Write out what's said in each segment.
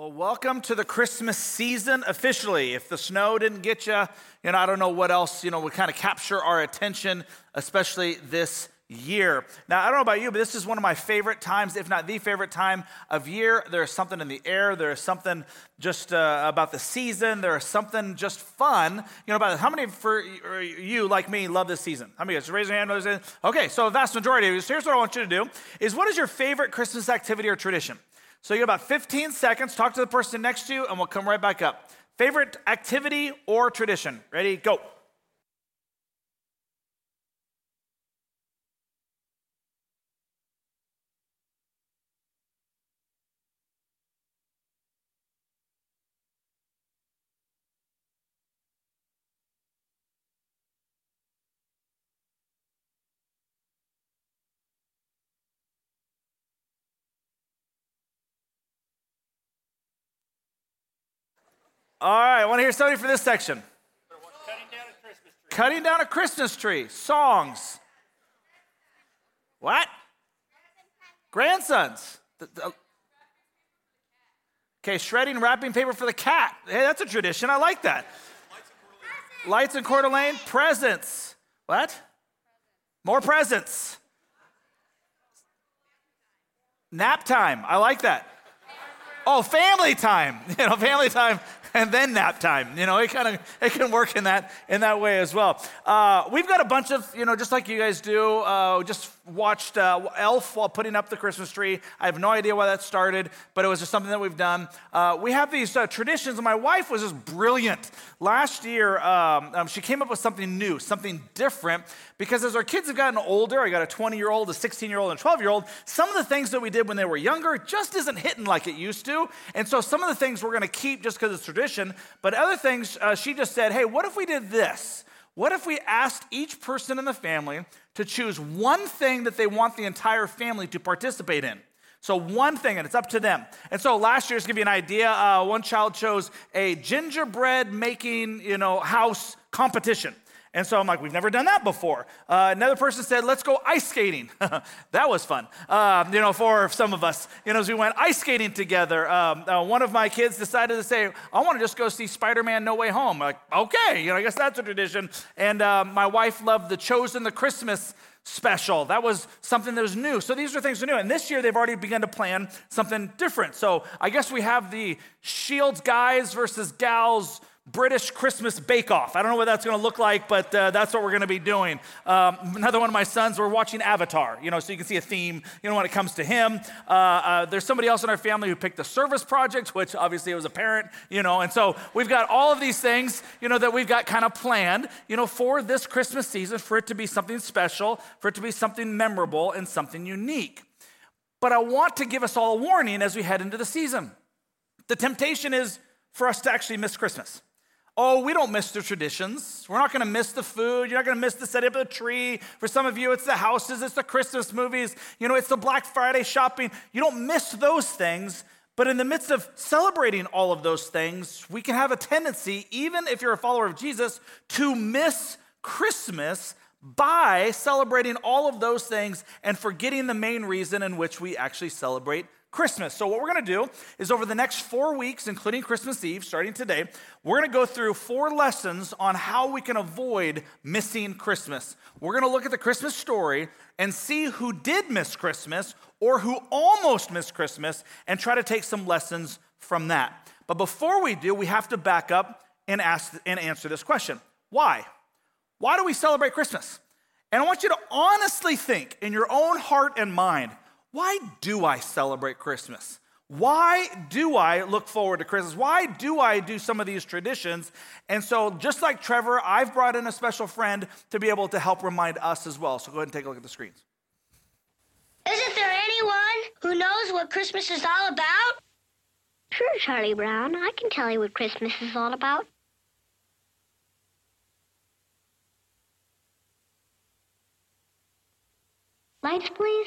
Well, welcome to the Christmas season officially. If the snow didn't get you, you know, I don't know what else, you know, would kind of capture our attention, especially this year. Now, I don't know about you, but this is one of my favorite times, if not the favorite time of year. There's something in the air. There's something just uh, about the season. There's something just fun, you know, about. How many for you, like me, love this season? How many of you guys? Raise your hand. Okay, so a vast majority of you. So here's what I want you to do is what is your favorite Christmas activity or tradition? So you have about 15 seconds. Talk to the person next to you, and we'll come right back up. Favorite activity or tradition? Ready? Go. All right, I want to hear somebody for this section. Cutting down a Christmas tree. Songs. What? Grandsons. The- the- okay, shredding wrapping paper for the cat. Hey, that's a tradition. I like that. Lights in Coeur d'Alene. Presents. What? More presents. Nap time. I like that. Oh, family time. You know, family time and then nap time. You know, it kind of it can work in that in that way as well. Uh, we've got a bunch of you know, just like you guys do. Uh, just watched uh, Elf while putting up the Christmas tree. I have no idea why that started, but it was just something that we've done. Uh, we have these uh, traditions, and my wife was just brilliant. Last year, um, um, she came up with something new, something different, because as our kids have gotten older, I got a 20 year old, a 16 year old, and a 12 year old, some of the things that we did when they were younger just isn't hitting like it used to. And so some of the things we're going to keep just because it's tradition, but other things, uh, she just said, hey, what if we did this? What if we asked each person in the family to choose one thing that they want the entire family to participate in? So, one thing, and it's up to them. And so, last year, to give you an idea, uh, one child chose a gingerbread making, you know, house competition. And so I'm like, we've never done that before. Uh, another person said, let's go ice skating. that was fun, uh, you know, for some of us. You know, as we went ice skating together, um, uh, one of my kids decided to say, I want to just go see Spider Man No Way Home. I'm like, okay, you know, I guess that's a tradition. And uh, my wife loved the Chosen the Christmas special. That was something that was new. So these are things that are new. And this year they've already begun to plan something different. So I guess we have the Shields guys versus gals British Christmas Bake Off. I don't know what that's going to look like, but uh, that's what we're going to be doing. Um, another one of my sons, we're watching Avatar, you know, so you can see a theme, you know, when it comes to him. Uh, uh, there's somebody else in our family who picked the service project, which obviously it was a parent, you know, and so we've got all of these things, you know, that we've got kind of planned, you know, for this Christmas season, for it to be something special, for it to be something memorable and something unique. But I want to give us all a warning as we head into the season. The temptation is for us to actually miss Christmas. Oh, we don't miss the traditions. We're not going to miss the food. You're not going to miss the setting up of the tree. For some of you, it's the houses, it's the Christmas movies, you know, it's the Black Friday shopping. You don't miss those things. But in the midst of celebrating all of those things, we can have a tendency, even if you're a follower of Jesus, to miss Christmas by celebrating all of those things and forgetting the main reason in which we actually celebrate Christmas. So, what we're going to do is over the next four weeks, including Christmas Eve, starting today, we're going to go through four lessons on how we can avoid missing Christmas. We're going to look at the Christmas story and see who did miss Christmas or who almost missed Christmas and try to take some lessons from that. But before we do, we have to back up and ask and answer this question Why? Why do we celebrate Christmas? And I want you to honestly think in your own heart and mind why do I celebrate Christmas? Why do I look forward to Christmas? Why do I do some of these traditions? And so, just like Trevor, I've brought in a special friend to be able to help remind us as well. So, go ahead and take a look at the screens. Isn't there anyone who knows what Christmas is all about? Sure, Charlie Brown. I can tell you what Christmas is all about. Lights, please.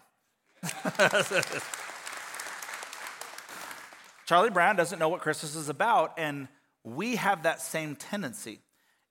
Charlie Brown doesn't know what Christmas is about, and we have that same tendency.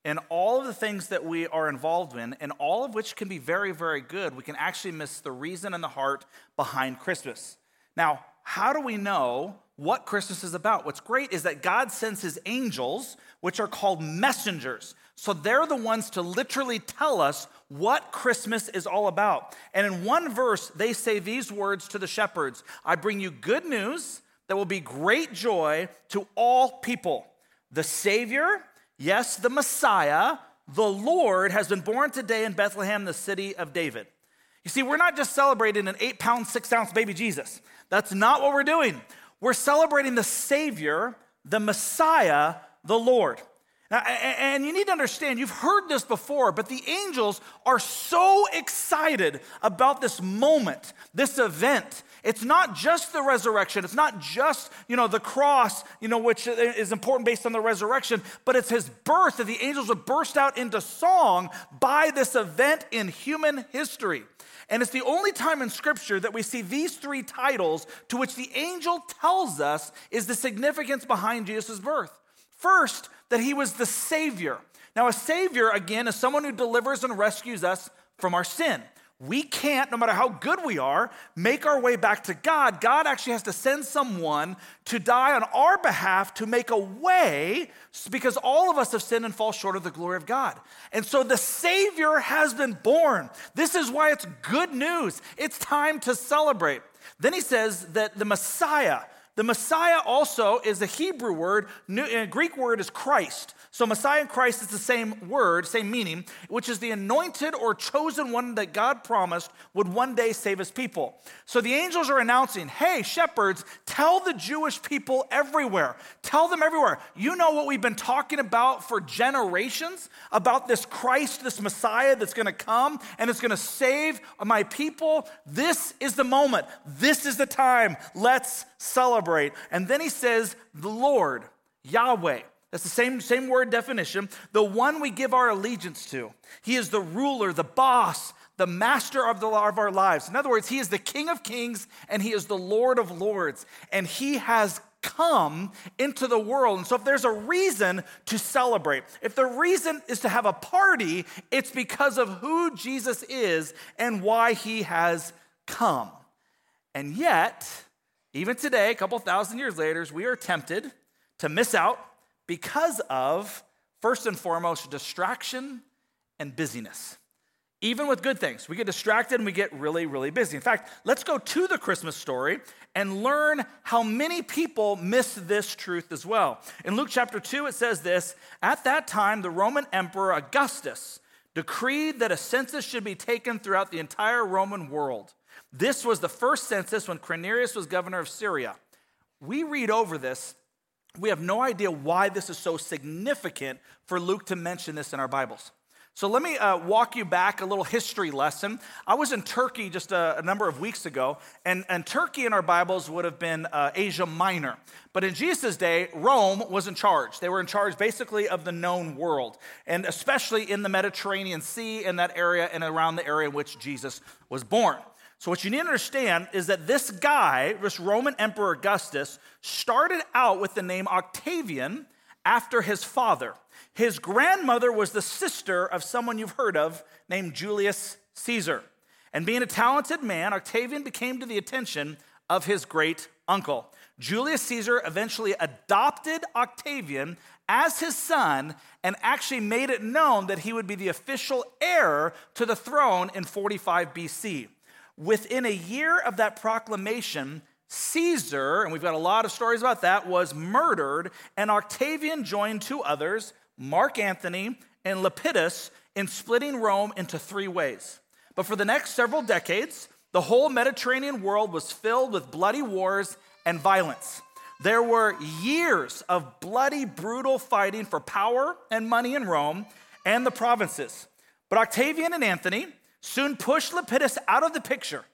In all of the things that we are involved in, and all of which can be very, very good, we can actually miss the reason and the heart behind Christmas. Now, how do we know what Christmas is about? What's great is that God sends his angels, which are called messengers. So they're the ones to literally tell us what Christmas is all about. And in one verse, they say these words to the shepherds I bring you good news that will be great joy to all people. The Savior, yes, the Messiah, the Lord, has been born today in Bethlehem, the city of David. You see, we're not just celebrating an eight pound, six ounce baby Jesus. That's not what we're doing. We're celebrating the Savior, the Messiah, the Lord. Now, and you need to understand, you've heard this before, but the angels are so excited about this moment, this event. It's not just the resurrection. It's not just, you know, the cross, you know, which is important based on the resurrection, but it's his birth that the angels would burst out into song by this event in human history. And it's the only time in Scripture that we see these three titles to which the angel tells us is the significance behind Jesus' birth. First, that he was the Savior. Now, a Savior, again, is someone who delivers and rescues us from our sin. We can't, no matter how good we are, make our way back to God. God actually has to send someone to die on our behalf to make a way because all of us have sinned and fall short of the glory of God. And so the Savior has been born. This is why it's good news. It's time to celebrate. Then he says that the Messiah, the Messiah also is a Hebrew word, a uh, Greek word is Christ. So Messiah and Christ is the same word, same meaning, which is the anointed or chosen one that God promised would one day save his people. So the angels are announcing, hey, shepherds, tell the Jewish people everywhere, tell them everywhere. You know what we've been talking about for generations about this Christ, this Messiah that's gonna come and it's gonna save my people. This is the moment, this is the time. Let's celebrate. And then he says, the Lord, Yahweh. That's the same, same word definition. The one we give our allegiance to. He is the ruler, the boss, the master of, the, of our lives. In other words, he is the king of kings and he is the lord of lords. And he has come into the world. And so, if there's a reason to celebrate, if the reason is to have a party, it's because of who Jesus is and why he has come. And yet, even today, a couple thousand years later, we are tempted to miss out because of, first and foremost, distraction and busyness. Even with good things, we get distracted and we get really, really busy. In fact, let's go to the Christmas story and learn how many people miss this truth as well. In Luke chapter 2, it says this At that time, the Roman Emperor Augustus decreed that a census should be taken throughout the entire Roman world. This was the first census when Quirinius was governor of Syria. We read over this we have no idea why this is so significant for Luke to mention this in our Bibles. So let me uh, walk you back a little history lesson. I was in Turkey just a, a number of weeks ago, and, and, Turkey in our Bibles would have been uh, Asia Minor. But in Jesus' day, Rome was in charge. They were in charge basically of the known world, and especially in the Mediterranean Sea, in that area and around the area in which Jesus was born. So, what you need to understand is that this guy, this Roman Emperor Augustus, started out with the name Octavian after his father. His grandmother was the sister of someone you've heard of named Julius Caesar. And being a talented man, Octavian became to the attention of his great uncle. Julius Caesar eventually adopted Octavian as his son and actually made it known that he would be the official heir to the throne in 45 BC. Within a year of that proclamation, Caesar, and we've got a lot of stories about that, was murdered, and Octavian joined two others, Mark Antony and Lepidus, in splitting Rome into three ways. But for the next several decades, the whole Mediterranean world was filled with bloody wars and violence. There were years of bloody, brutal fighting for power and money in Rome and the provinces. But Octavian and Antony soon pushed Lepidus out of the picture.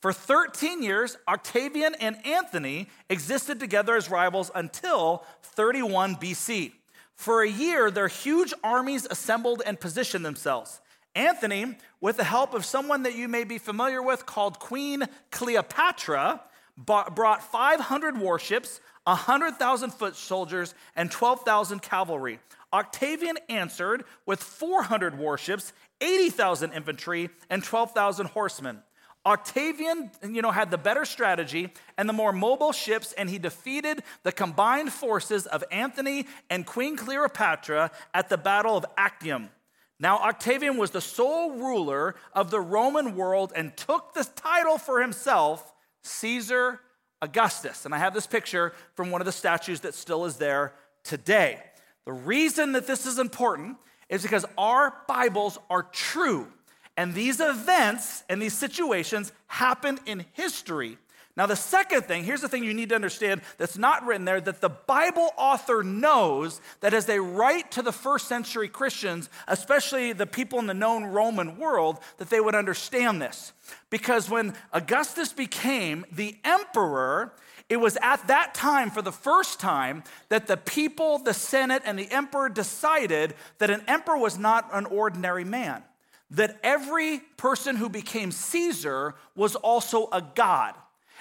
For 13 years, Octavian and Antony existed together as rivals until 31 BC. For a year, their huge armies assembled and positioned themselves. Antony, with the help of someone that you may be familiar with called Queen Cleopatra, brought 500 warships, 100,000 foot soldiers, and 12,000 cavalry. Octavian answered with 400 warships, 80,000 infantry, and 12,000 horsemen. Octavian, you know, had the better strategy and the more mobile ships, and he defeated the combined forces of Antony and Queen Cleopatra at the Battle of Actium. Now, Octavian was the sole ruler of the Roman world and took the title for himself, Caesar Augustus. And I have this picture from one of the statues that still is there today. The reason that this is important is because our Bibles are true. And these events and these situations happened in history. Now, the second thing, here's the thing you need to understand that's not written there that the Bible author knows that as they write to the first century Christians, especially the people in the known Roman world, that they would understand this. Because when Augustus became the emperor, it was at that time, for the first time, that the people, the Senate, and the emperor decided that an emperor was not an ordinary man that every person who became Caesar was also a god.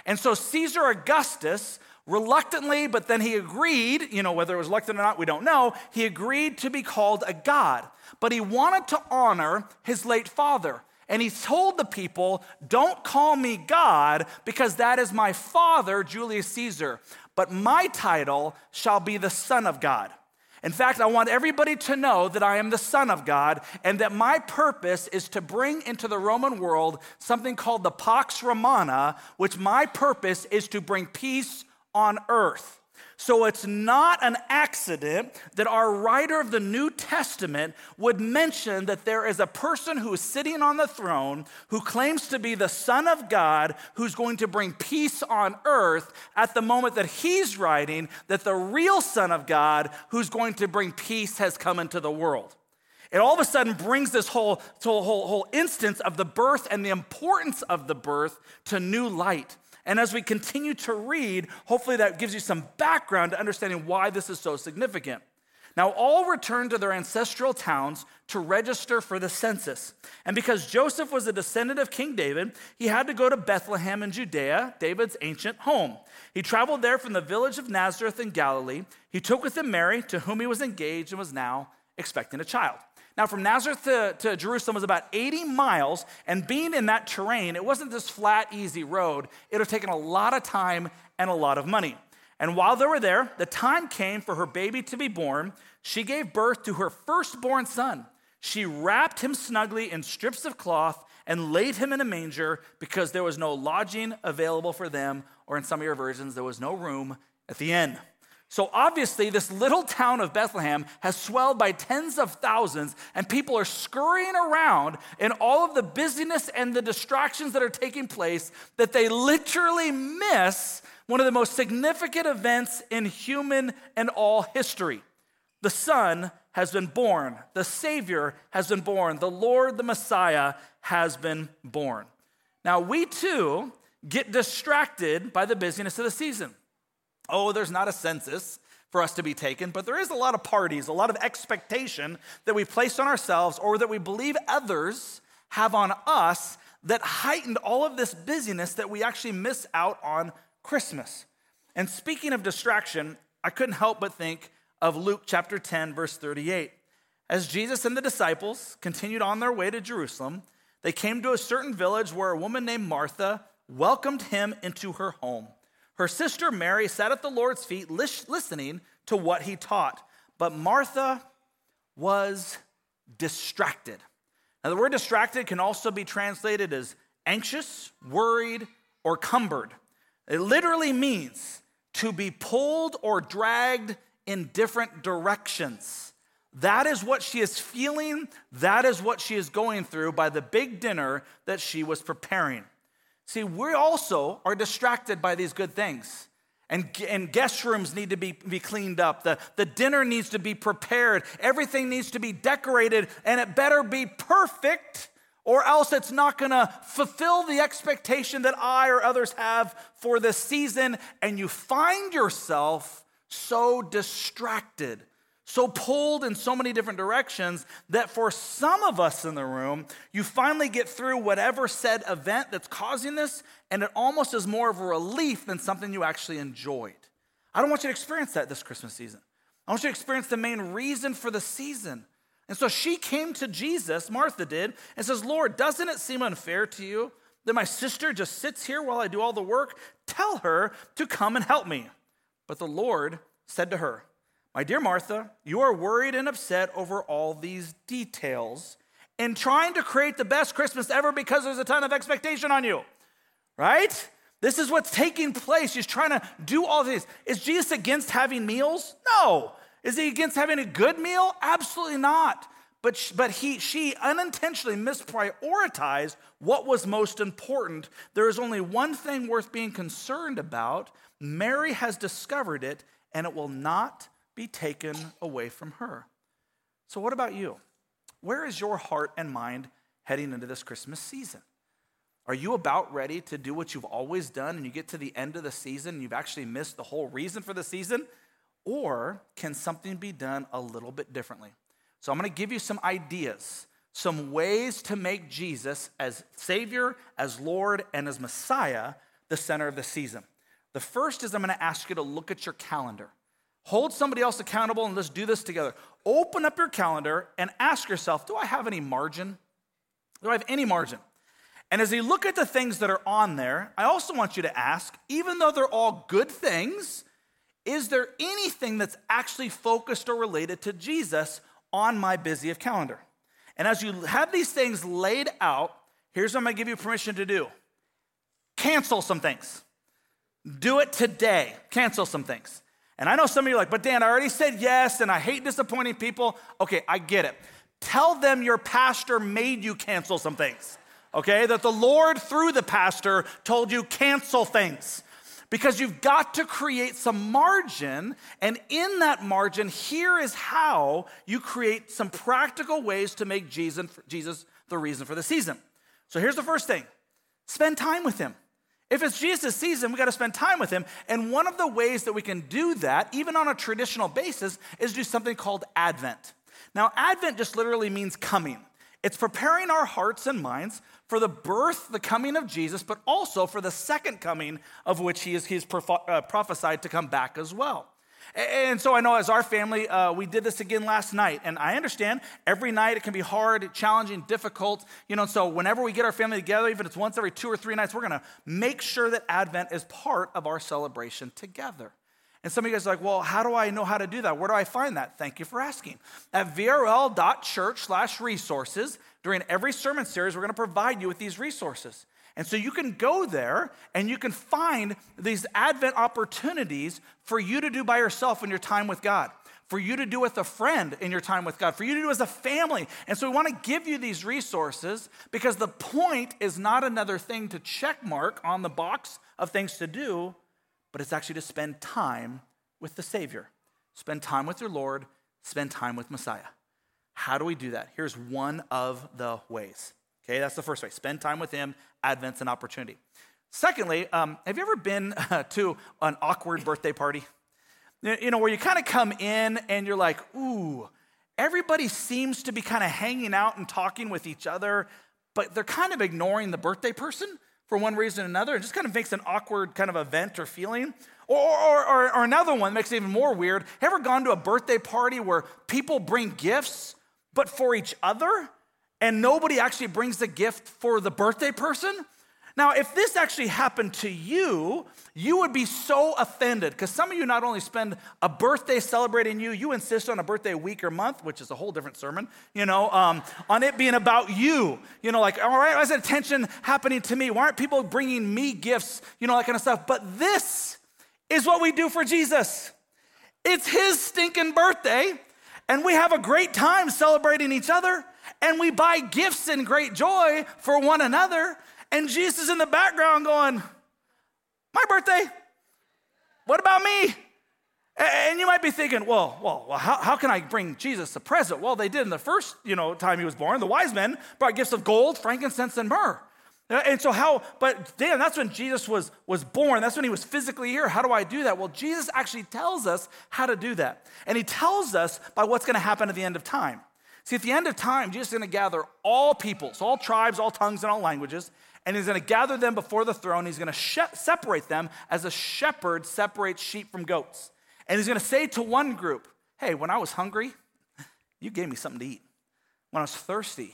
And so Caesar Augustus reluctantly, but then he agreed, you know, whether it was reluctant or not, we don't know, he agreed to be called a god. But he wanted to honor his late father. And he told the people, Don't call me God, because that is my father, Julius Caesar. But my title shall be the Son of God. In fact, I want everybody to know that I am the Son of God and that my purpose is to bring into the Roman world something called the Pax Romana, which my purpose is to bring peace on earth. So it's not an accident that our writer of the New Testament would mention that there is a person who is sitting on the throne who claims to be the Son of God who's going to bring peace on earth at the moment that he's writing that the real Son of God who's going to bring peace has come into the world. It all of a sudden brings this whole, whole, whole instance of the birth and the importance of the birth to new light. And as we continue to read, hopefully that gives you some background to understanding why this is so significant. Now, all returned to their ancestral towns to register for the census. And because Joseph was a descendant of King David, he had to go to Bethlehem in Judea, David's ancient home. He traveled there from the village of Nazareth in Galilee. He took with him Mary, to whom he was engaged and was now expecting a child. Now, from Nazareth to, to Jerusalem was about 80 miles, and being in that terrain, it wasn't this flat, easy road. It would have taken a lot of time and a lot of money. And while they were there, the time came for her baby to be born. She gave birth to her firstborn son. She wrapped him snugly in strips of cloth and laid him in a manger because there was no lodging available for them, or in some of your versions, there was no room at the inn. So obviously, this little town of Bethlehem has swelled by tens of thousands, and people are scurrying around in all of the busyness and the distractions that are taking place that they literally miss one of the most significant events in human and all history. The Son has been born, the Savior has been born, the Lord, the Messiah has been born. Now, we too get distracted by the busyness of the season. Oh, there's not a census for us to be taken, but there is a lot of parties, a lot of expectation that we place on ourselves or that we believe others have on us that heightened all of this busyness that we actually miss out on Christmas. And speaking of distraction, I couldn't help but think of Luke chapter 10, verse 38. As Jesus and the disciples continued on their way to Jerusalem, they came to a certain village where a woman named Martha welcomed him into her home. Her sister Mary sat at the Lord's feet listening to what he taught, but Martha was distracted. Now, the word distracted can also be translated as anxious, worried, or cumbered. It literally means to be pulled or dragged in different directions. That is what she is feeling. That is what she is going through by the big dinner that she was preparing. See, we also are distracted by these good things. And, and guest rooms need to be, be cleaned up. The, the dinner needs to be prepared. Everything needs to be decorated, and it better be perfect, or else it's not gonna fulfill the expectation that I or others have for this season. And you find yourself so distracted so pulled in so many different directions that for some of us in the room, you finally get through whatever said event that's causing this, and it almost is more of a relief than something you actually enjoyed. I don't want you to experience that this Christmas season. I want you to experience the main reason for the season. And so she came to Jesus, Martha did, and says, Lord, doesn't it seem unfair to you that my sister just sits here while I do all the work? Tell her to come and help me. But the Lord said to her, my dear Martha, you are worried and upset over all these details and trying to create the best Christmas ever because there's a ton of expectation on you, right? This is what's taking place. She's trying to do all these. Is Jesus against having meals? No. Is he against having a good meal? Absolutely not. But, but he, she unintentionally misprioritized what was most important. There is only one thing worth being concerned about. Mary has discovered it, and it will not be taken away from her. So, what about you? Where is your heart and mind heading into this Christmas season? Are you about ready to do what you've always done and you get to the end of the season and you've actually missed the whole reason for the season? Or can something be done a little bit differently? So, I'm to give you some ideas, some ways to make Jesus as Savior, as Lord, and as Messiah the center of the season. The first is I'm to ask you to look at your calendar. Hold somebody else accountable and let's do this together. Open up your calendar and ask yourself Do I have any margin? Do I have any margin? And as you look at the things that are on there, I also want you to ask, even though they're all good things, is there anything that's actually focused or related to Jesus on my busy of calendar? And as you have these things laid out, here's what I'm gonna give you permission to do cancel some things. Do it today. Cancel some things. And I know some of you are like, but Dan, I already said yes and I hate disappointing people. Okay, I get it. Tell them your pastor made you cancel some things, okay? That the Lord, through the pastor, told you cancel things. Because you've got to create some margin, and in that margin, here is how you create some practical ways to make Jesus, the reason for the season. So here's the first thing spend time with him. If it's Jesus' season, we got to spend time with him. And one of the ways that we can do that, even on a traditional basis, is do something called Advent. Now, Advent just literally means coming. It's preparing our hearts and minds for the birth, the coming of Jesus, but also for the second coming of which he is he's uh, prophesied to come back as well. And so I know as our family, uh, we did this again last night. And I understand every night it can be hard, challenging, difficult. You know, so whenever we get our family together, even if it's once every two or three nights, we're going to make sure that Advent is part of our celebration together. And some of you guys are like, well, how do I know how to do that? Where do I find that? Thank you for asking. At vrl.church slash resources, during every sermon series, we're going to provide you with these resources. And so you can go there and you can find these Advent opportunities for you to do by yourself in your time with God, for you to do with a friend in your time with God, for you to do as a family. And so we want to give you these resources because the point is not another thing to check mark on the box of things to do, but it's actually to spend time with the Savior, spend time with your Lord, spend time with Messiah. How do we do that? Here's one of the ways. Okay, that's the first way. Spend time with Him, Advent's an opportunity. Secondly, um, have you ever been uh, to an awkward birthday party? You know, where you kind of come in and you're like, ooh, everybody seems to be kind of hanging out and talking with each other, but they're kind of ignoring the birthday person for one reason or another. It just kind of makes an awkward kind of event or feeling. Or, or, or, or another one that makes it even more weird. Have you ever gone to a birthday party where people bring gifts, but for each other? And nobody actually brings the gift for the birthday person. Now, if this actually happened to you, you would be so offended because some of you not only spend a birthday celebrating you, you insist on a birthday week or month, which is a whole different sermon, you know, um, on it being about you. You know, like, all right, why is attention happening to me? Why aren't people bringing me gifts, you know, that kind of stuff? But this is what we do for Jesus. It's his stinking birthday, and we have a great time celebrating each other, and we buy gifts and great joy for one another. And Jesus in the background going, My birthday? What about me? And you might be thinking, well, well, well how, how can I bring Jesus a present? Well, they did in the first, you know, time he was born. The wise men brought gifts of gold, frankincense, and myrrh. Uh, and so how, but Dan, that's when Jesus was, was born. That's when he was physically here. How do I do that? Well, Jesus actually tells us how to do that. And he tells us by what's going to happen at the end of time. See, at the end of time, Jesus is going to gather all peoples, all tribes, all tongues, and all languages, and he's going to gather them before the throne. He's going to she- separate them as a shepherd separates sheep from goats. And he's going to say to one group, Hey, when I was hungry, you gave me something to eat. When I was thirsty,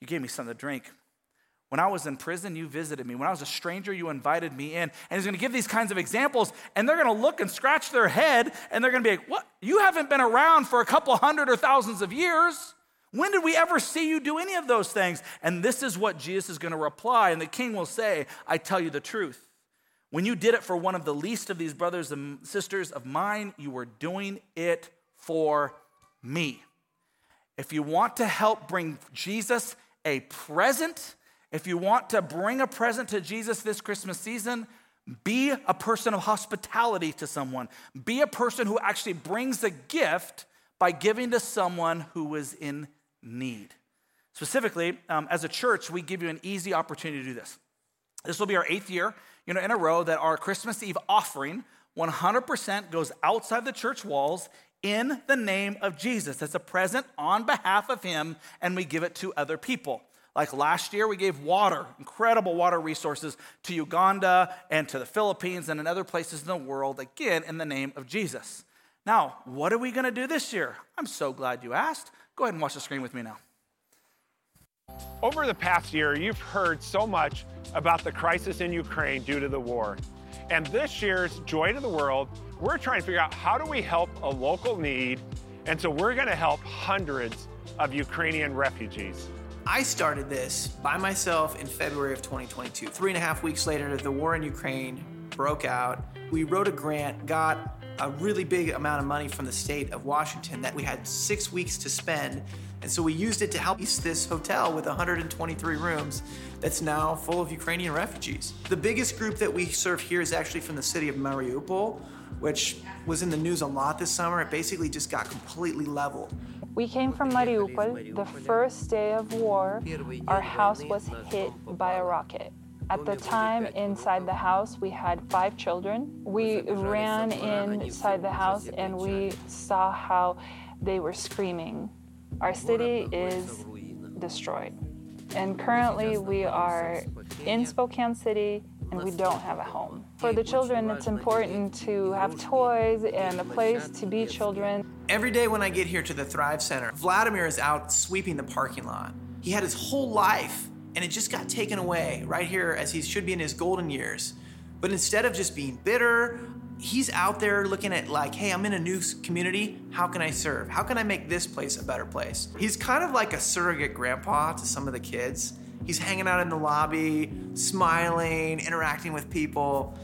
you gave me something to drink. When I was in prison, you visited me. When I was a stranger, you invited me in. And he's going to give these kinds of examples, and they're going to look and scratch their head, and they're going to be like, What? You haven't been around for a couple hundred or thousands of years. When did we ever see you do any of those things? And this is what Jesus is going to reply. And the king will say, I tell you the truth. When you did it for one of the least of these brothers and sisters of mine, you were doing it for me. If you want to help bring Jesus a present, if you want to bring a present to Jesus this Christmas season, be a person of hospitality to someone. Be a person who actually brings a gift by giving to someone who is in need. Specifically, um, as a church, we give you an easy opportunity to do this. This will be our eighth year, you know, in a row that our Christmas Eve offering 100% goes outside the church walls in the name of Jesus. That's a present on behalf of Him, and we give it to other people. Like last year, we gave water, incredible water resources to Uganda and to the Philippines and in other places in the world, again, in the name of Jesus. Now, what are we going to do this year? I'm so glad you asked. Go ahead and watch the screen with me now. Over the past year, you've heard so much about the crisis in Ukraine due to the war. And this year's Joy to the World, we're trying to figure out how do we help a local need. And so we're going to help hundreds of Ukrainian refugees. I started this by myself in February of 2022. Three and a half weeks later, the war in Ukraine broke out. We wrote a grant, got a really big amount of money from the state of Washington that we had six weeks to spend. And so we used it to help this hotel with 123 rooms that's now full of Ukrainian refugees. The biggest group that we serve here is actually from the city of Mariupol, which was in the news a lot this summer. It basically just got completely leveled. We came from Mariupol. The first day of war, our house was hit by a rocket. At the time, inside the house, we had five children. We ran inside the house and we saw how they were screaming. Our city is destroyed. And currently, we are in Spokane City and we don't have a home. For the children, it's important to have toys and a place to be children. Every day when I get here to the Thrive Center, Vladimir is out sweeping the parking lot. He had his whole life and it just got taken away right here as he should be in his golden years. But instead of just being bitter, he's out there looking at like, hey, I'm in a new community. How can I serve? How can I make this place a better place? He's kind of like a surrogate grandpa to some of the kids. He's hanging out in the lobby, smiling, interacting with people.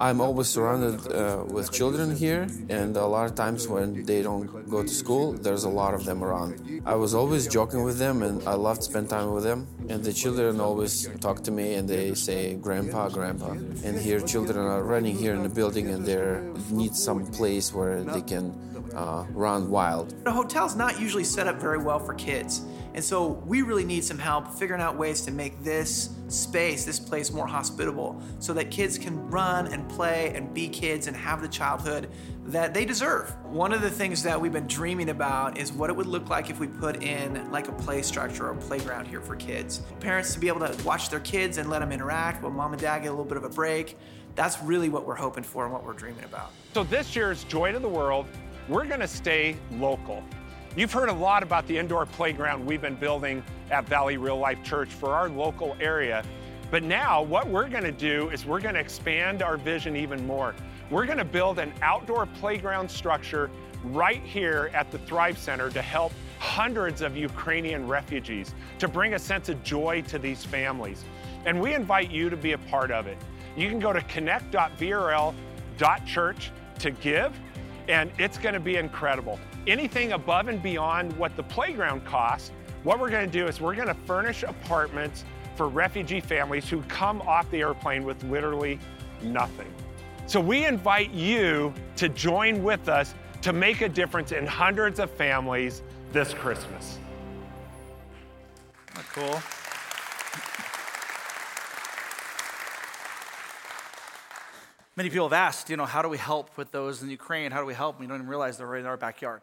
I'm always surrounded uh, with children here, and a lot of times when they don't go to school, there's a lot of them around. I was always joking with them, and I love to spend time with them. And the children always talk to me, and they say, "Grandpa, Grandpa." And here, children are running here in the building, and they need some place where they can uh, run wild. The hotel's not usually set up very well for kids. And so we really need some help figuring out ways to make this space, this place more hospitable so that kids can run and play and be kids and have the childhood that they deserve. One of the things that we've been dreaming about is what it would look like if we put in like a play structure or a playground here for kids. Parents to be able to watch their kids and let them interact while mom and dad get a little bit of a break. That's really what we're hoping for and what we're dreaming about. So this year's Joy to the World, we're going to stay local. You've heard a lot about the indoor playground we've been building at Valley Real Life Church for our local area. But now, what we're going to do is we're going to expand our vision even more. We're going to build an outdoor playground structure right here at the Thrive Center to help hundreds of Ukrainian refugees, to bring a sense of joy to these families. And we invite you to be a part of it. You can go to connect.vrl.church to give, and it's going to be incredible. Anything above and beyond what the playground costs, what we're going to do is we're going to furnish apartments for refugee families who come off the airplane with literally nothing. So we invite you to join with us to make a difference in hundreds of families this Christmas. Cool. Many people have asked, you know, how do we help with those in Ukraine? How do we help? We don't even realize they're right in our backyard.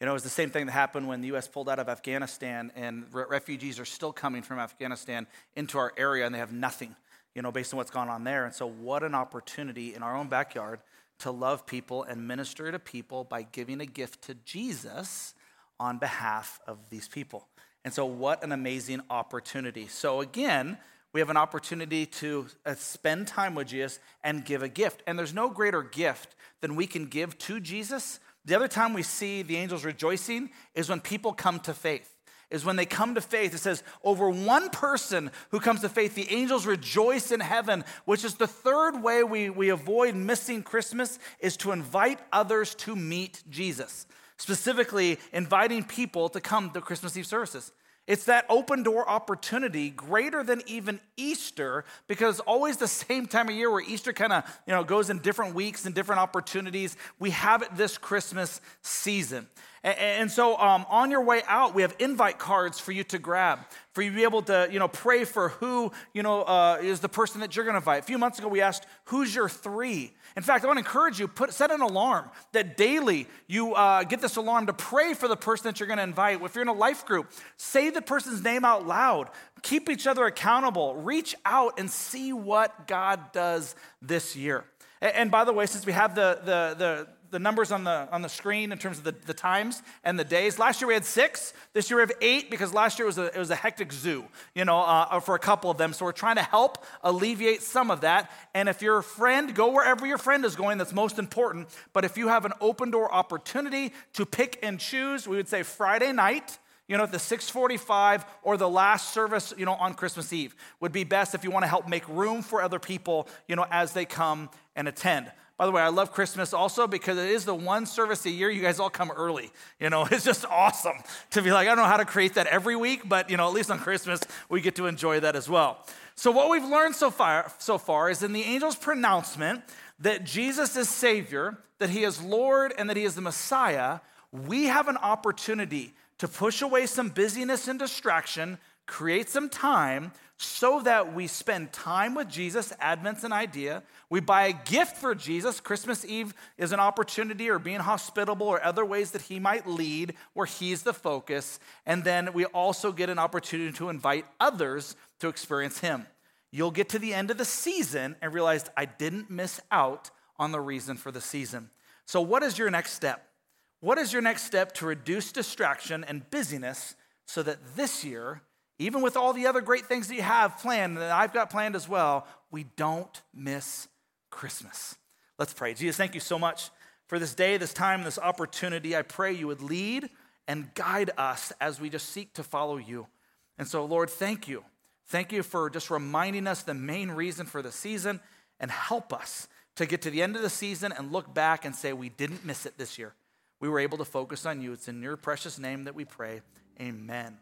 You know, it was the same thing that happened when the U.S. pulled out of Afghanistan, and re- refugees are still coming from Afghanistan into our area, and they have nothing, you know, based on what's gone on there. And so, what an opportunity in our own backyard to love people and minister to people by giving a gift to Jesus on behalf of these people. And so, what an amazing opportunity. So, again, we have an opportunity to uh, spend time with Jesus and give a gift. And there's no greater gift than we can give to Jesus the other time we see the angels rejoicing is when people come to faith. Is when they come to faith. It says, over one person who comes to faith, the angels rejoice in heaven, which is the third way we, we avoid missing Christmas, is to invite others to meet Jesus. Specifically, inviting people to come to Christmas Eve services. It's that open door opportunity greater than even Easter because always the same time of year where Easter kind of, you know, goes in different weeks and different opportunities. We have it this Christmas season. And, so um, on your way out, we have invite cards for you to grab, for you to be able to, you know, pray for who, you know, uh, is the person that you're going to invite. A few months ago, we asked, who's your three? In fact, I want to encourage you, put, set an alarm that daily you uh, get this alarm to pray for the person that you're going to invite. If you're in a life group, say the person's name out loud. Keep each other accountable. Reach out and see what God does this year. And, and by the way, since we have the, the, the the numbers on the, on the screen in terms of the, the times and the days. Last year we had six. This year we have eight because last year was a, it was a hectic zoo, you know, uh, for a couple of them. So we're trying to help alleviate some of that. And if you're a friend, go wherever your friend is going. That's most important. But if you have an open door opportunity to pick and choose, we would say Friday night you know, at the 645 or the last service, you know, on Christmas Eve would be best if you want to help make room for other people, you know, as they come and attend. By the way, I love Christmas also because it is the one service a year you guys all come early. You know, it's just awesome to be like, I don't know how to create that every week, but you know, at least on Christmas we get to enjoy that as well. So what we've learned so far so far is in the angel's pronouncement that Jesus is Savior, that He is Lord, and that He is the Messiah, we have an opportunity to push away some busyness and distraction, create some time so that we spend time with Jesus. Advent's an idea. We buy a gift for Jesus. Christmas Eve is an opportunity or being hospitable or other ways that he might lead where he's the focus. And then we also get an opportunity to invite others to experience him. You'll get to the end of the season and realize I didn't miss out on the reason for the season. So, what is your next step? What is your next step to reduce distraction and busyness so that this year even with all the other great things that you have planned, that I've got planned as well, we don't miss Christmas. Let's pray. Jesus, thank you so much for this day, this time, this opportunity. I pray you would lead and guide us as we just seek to follow you. And so, Lord, thank you. Thank you for just reminding us the main reason for the season and help us to get to the end of the season and look back and say, we didn't miss it this year. We were able to focus on you. It's in your precious name that we pray. Amen.